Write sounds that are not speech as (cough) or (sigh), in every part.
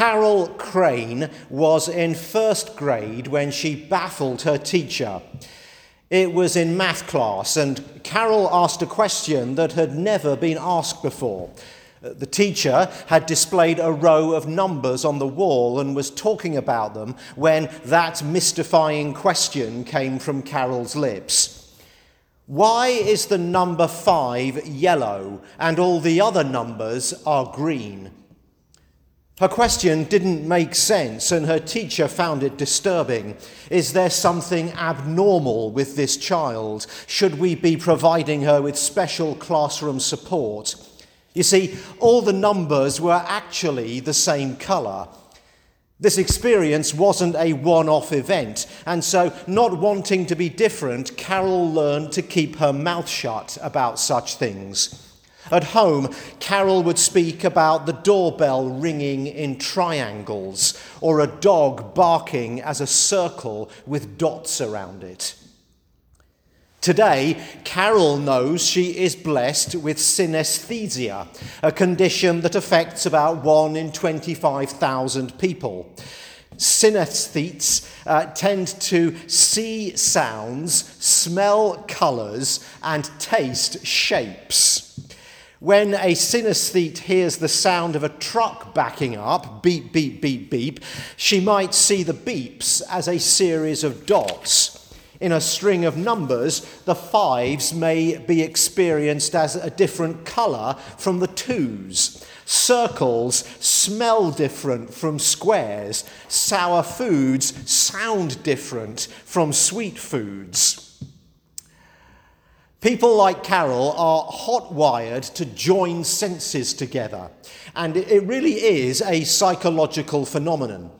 Carol Crane was in first grade when she baffled her teacher. It was in math class, and Carol asked a question that had never been asked before. The teacher had displayed a row of numbers on the wall and was talking about them when that mystifying question came from Carol's lips. Why is the number five yellow and all the other numbers are green? Her question didn't make sense, and her teacher found it disturbing. Is there something abnormal with this child? Should we be providing her with special classroom support? You see, all the numbers were actually the same colour. This experience wasn't a one off event, and so, not wanting to be different, Carol learned to keep her mouth shut about such things. At home, Carol would speak about the doorbell ringing in triangles or a dog barking as a circle with dots around it. Today, Carol knows she is blessed with synesthesia, a condition that affects about 1 in 25,000 people. Synesthetes uh, tend to see sounds, smell colours, and taste shapes. When a synesthete hears the sound of a truck backing up, beep, beep, beep, beep, she might see the beeps as a series of dots. In a string of numbers, the fives may be experienced as a different colour from the twos. Circles smell different from squares. Sour foods sound different from sweet foods. People like Carol are hot wired to join senses together, and it really is a psychological phenomenon.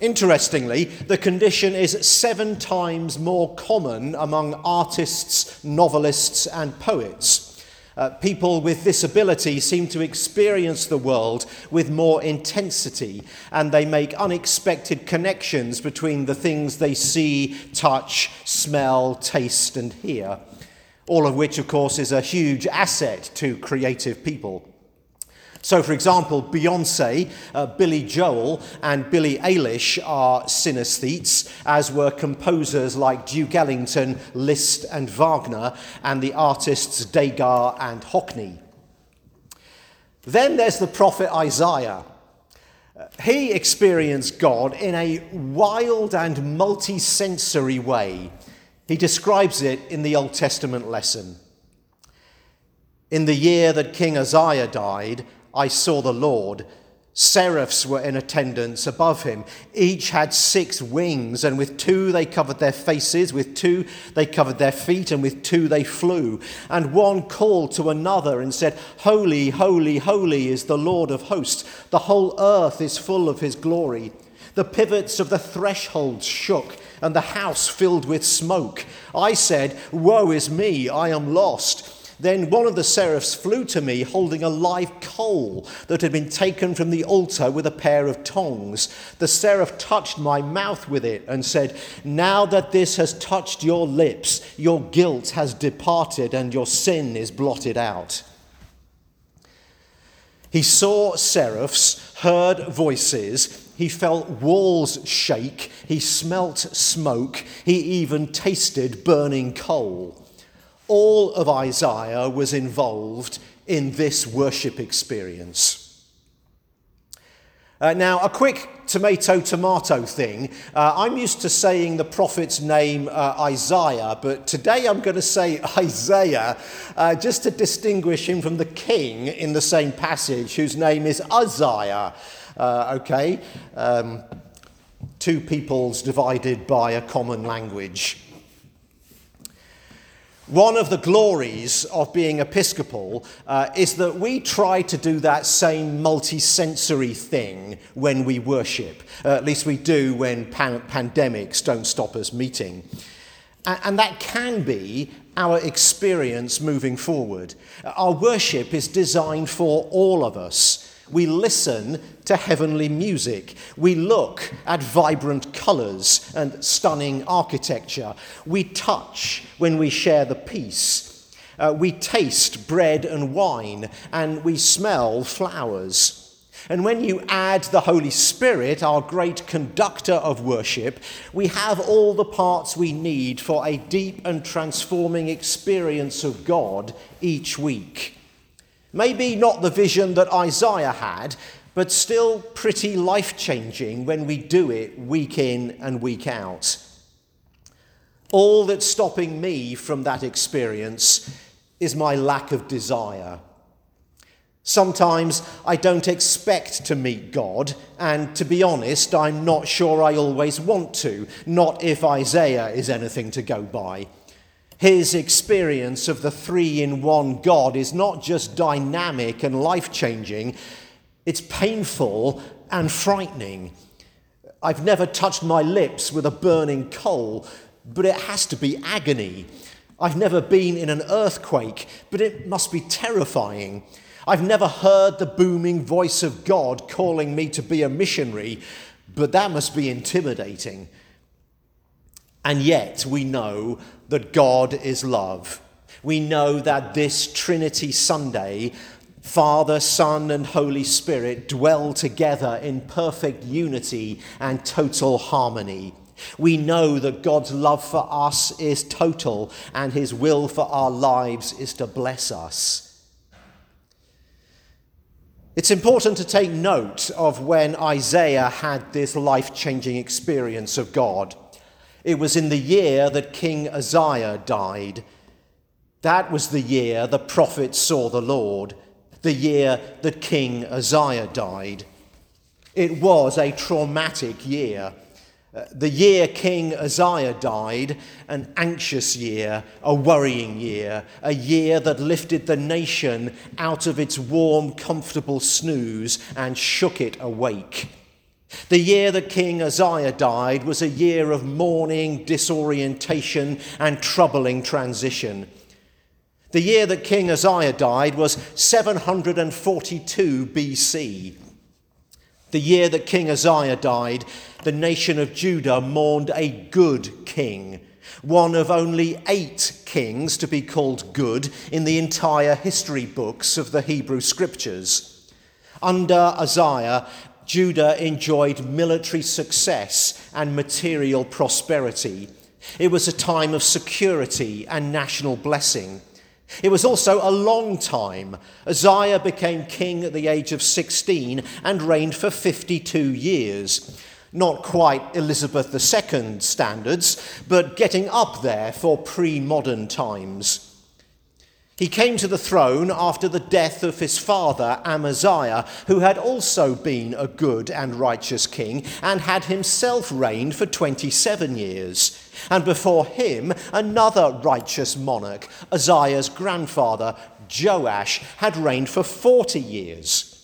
Interestingly, the condition is seven times more common among artists, novelists, and poets. Uh, people with this ability seem to experience the world with more intensity, and they make unexpected connections between the things they see, touch, smell, taste, and hear all of which, of course, is a huge asset to creative people. So, for example, Beyonce, uh, Billy Joel, and Billie Eilish are synesthetes, as were composers like Duke Ellington, Liszt, and Wagner, and the artists Degas and Hockney. Then there's the prophet Isaiah. Uh, he experienced God in a wild and multisensory way. He describes it in the Old Testament lesson. In the year that King Uzziah died, I saw the Lord. Seraphs were in attendance above him. Each had six wings, and with two they covered their faces, with two they covered their feet, and with two they flew. And one called to another and said, Holy, holy, holy is the Lord of hosts. The whole earth is full of his glory. The pivots of the thresholds shook and the house filled with smoke. I said, Woe is me, I am lost. Then one of the seraphs flew to me, holding a live coal that had been taken from the altar with a pair of tongs. The seraph touched my mouth with it and said, Now that this has touched your lips, your guilt has departed and your sin is blotted out. He saw seraphs, heard voices, he felt walls shake. He smelt smoke. He even tasted burning coal. All of Isaiah was involved in this worship experience. Uh, now, a quick tomato tomato thing. Uh, I'm used to saying the prophet's name uh, Isaiah, but today I'm going to say (laughs) Isaiah uh, just to distinguish him from the king in the same passage, whose name is Uzziah. Uh, okay? Um, two peoples divided by a common language. One of the glories of being Episcopal uh, is that we try to do that same multisensory thing when we worship. Uh, at least we do when pan- pandemics don't stop us meeting. And, and that can be our experience moving forward. Our worship is designed for all of us. We listen to heavenly music. We look at vibrant colours and stunning architecture. We touch when we share the peace. Uh, we taste bread and wine, and we smell flowers. And when you add the Holy Spirit, our great conductor of worship, we have all the parts we need for a deep and transforming experience of God each week. Maybe not the vision that Isaiah had, but still pretty life changing when we do it week in and week out. All that's stopping me from that experience is my lack of desire. Sometimes I don't expect to meet God, and to be honest, I'm not sure I always want to, not if Isaiah is anything to go by. His experience of the three in one God is not just dynamic and life changing, it's painful and frightening. I've never touched my lips with a burning coal, but it has to be agony. I've never been in an earthquake, but it must be terrifying. I've never heard the booming voice of God calling me to be a missionary, but that must be intimidating. And yet we know that God is love. We know that this Trinity Sunday, Father, Son, and Holy Spirit dwell together in perfect unity and total harmony. We know that God's love for us is total and his will for our lives is to bless us. It's important to take note of when Isaiah had this life changing experience of God. It was in the year that King Uzziah died. That was the year the prophet saw the Lord, the year that King Uzziah died. It was a traumatic year. Uh, the year King Uzziah died, an anxious year, a worrying year, a year that lifted the nation out of its warm, comfortable snooze and shook it awake. The year that King Uzziah died was a year of mourning, disorientation, and troubling transition. The year that King Uzziah died was 742 BC. The year that King Uzziah died, the nation of Judah mourned a good king, one of only eight kings to be called good in the entire history books of the Hebrew scriptures. Under Uzziah, Judah enjoyed military success and material prosperity. It was a time of security and national blessing. It was also a long time. Uzziah became king at the age of 16 and reigned for 52 years. Not quite Elizabeth II standards, but getting up there for pre modern times. He came to the throne after the death of his father Amaziah, who had also been a good and righteous king and had himself reigned for 27 years. And before him, another righteous monarch, Uzziah's grandfather, Joash, had reigned for 40 years.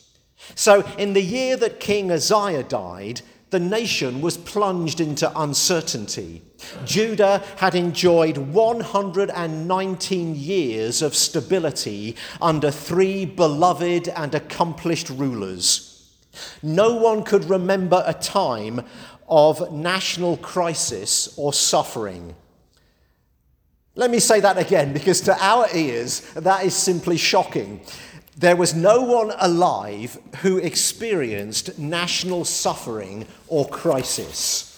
So, in the year that King Uzziah died, the nation was plunged into uncertainty. Judah had enjoyed 119 years of stability under three beloved and accomplished rulers. No one could remember a time of national crisis or suffering. Let me say that again because to our ears, that is simply shocking. There was no one alive who experienced national suffering or crisis.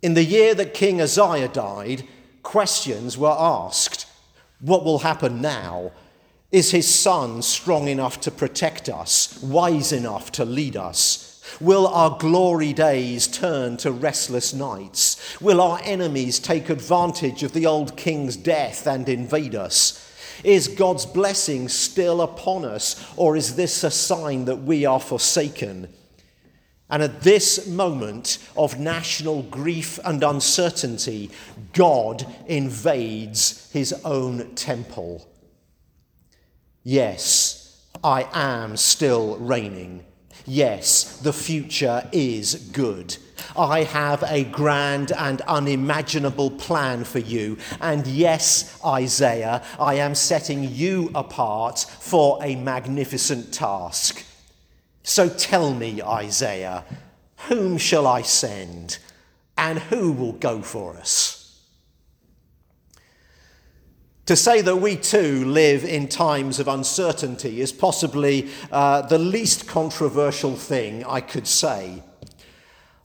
In the year that King Uzziah died, questions were asked What will happen now? Is his son strong enough to protect us, wise enough to lead us? Will our glory days turn to restless nights? Will our enemies take advantage of the old king's death and invade us? Is God's blessing still upon us, or is this a sign that we are forsaken? And at this moment of national grief and uncertainty, God invades his own temple. Yes, I am still reigning. Yes, the future is good. I have a grand and unimaginable plan for you. And yes, Isaiah, I am setting you apart for a magnificent task. So tell me, Isaiah, whom shall I send? And who will go for us? To say that we too live in times of uncertainty is possibly uh, the least controversial thing I could say.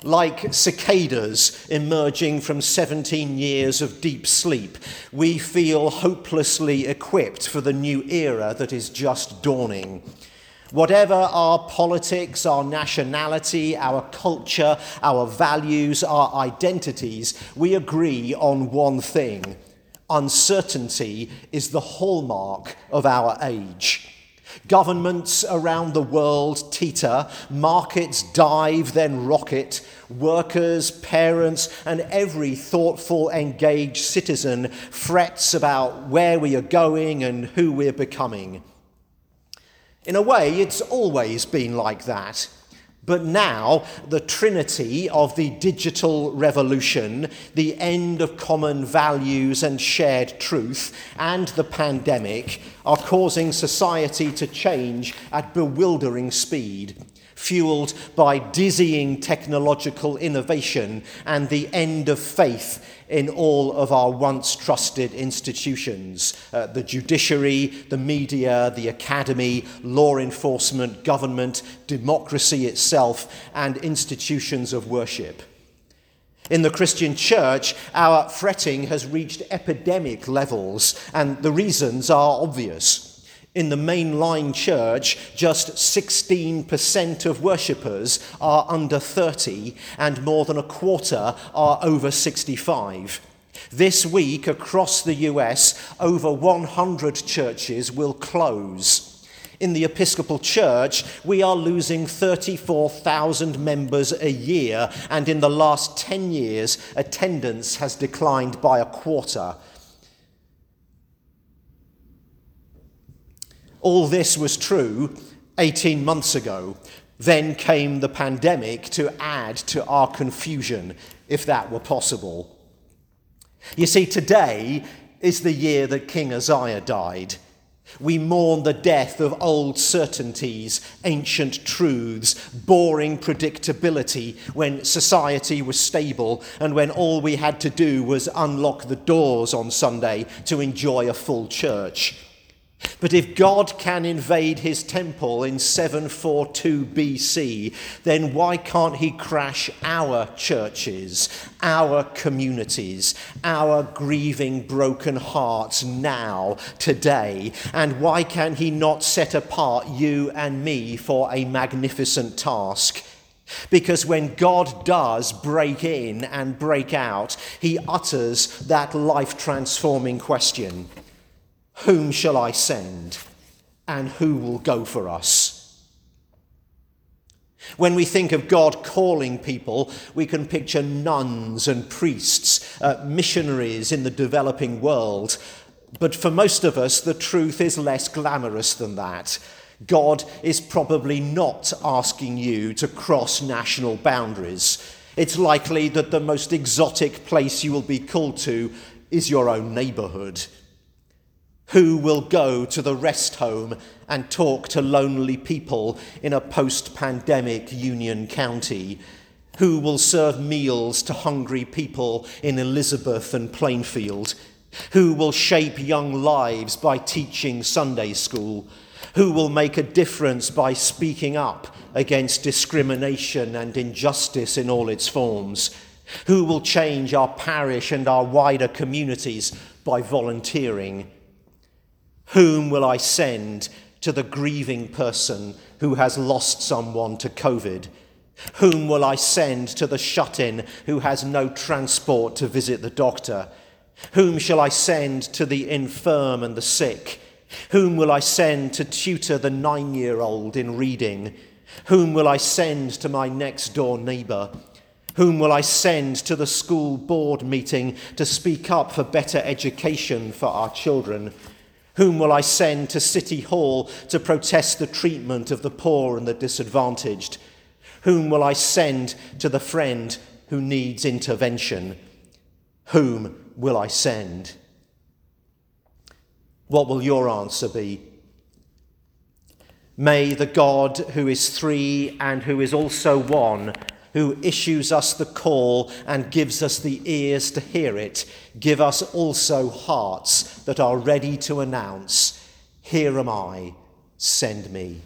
Like cicadas emerging from 17 years of deep sleep, we feel hopelessly equipped for the new era that is just dawning. Whatever our politics, our nationality, our culture, our values, our identities, we agree on one thing uncertainty is the hallmark of our age. Governments around the world teeter, markets dive, then rocket, workers, parents, and every thoughtful, engaged citizen frets about where we are going and who we're becoming. In a way, it's always been like that. But now, the trinity of the digital revolution, the end of common values and shared truth, and the pandemic are causing society to change at bewildering speed fueled by dizzying technological innovation and the end of faith in all of our once trusted institutions uh, the judiciary, the media, the academy, law enforcement, government, democracy itself, and institutions of worship. In the Christian church, our fretting has reached epidemic levels, and the reasons are obvious. In the mainline church, just 16% of worshippers are under 30, and more than a quarter are over 65. This week, across the US, over 100 churches will close. In the Episcopal Church, we are losing 34,000 members a year, and in the last 10 years, attendance has declined by a quarter. All this was true 18 months ago. Then came the pandemic to add to our confusion, if that were possible. You see, today is the year that King Uzziah died. We mourn the death of old certainties, ancient truths, boring predictability when society was stable and when all we had to do was unlock the doors on Sunday to enjoy a full church. But if God can invade his temple in 742 BC, then why can't he crash our churches, our communities, our grieving, broken hearts now, today? And why can he not set apart you and me for a magnificent task? Because when God does break in and break out, he utters that life transforming question. Whom shall I send? And who will go for us? When we think of God calling people, we can picture nuns and priests, uh, missionaries in the developing world. But for most of us, the truth is less glamorous than that. God is probably not asking you to cross national boundaries. It's likely that the most exotic place you will be called to is your own neighborhood. Who will go to the rest home and talk to lonely people in a post pandemic Union County? Who will serve meals to hungry people in Elizabeth and Plainfield? Who will shape young lives by teaching Sunday school? Who will make a difference by speaking up against discrimination and injustice in all its forms? Who will change our parish and our wider communities by volunteering? Whom will I send to the grieving person who has lost someone to COVID? Whom will I send to the shut in who has no transport to visit the doctor? Whom shall I send to the infirm and the sick? Whom will I send to tutor the nine year old in reading? Whom will I send to my next door neighbour? Whom will I send to the school board meeting to speak up for better education for our children? Whom will I send to City Hall to protest the treatment of the poor and the disadvantaged? Whom will I send to the friend who needs intervention? Whom will I send? What will your answer be? May the God who is three and who is also one who issues us the call and gives us the ears to hear it, give us also hearts that are ready to announce, Here am I, send me.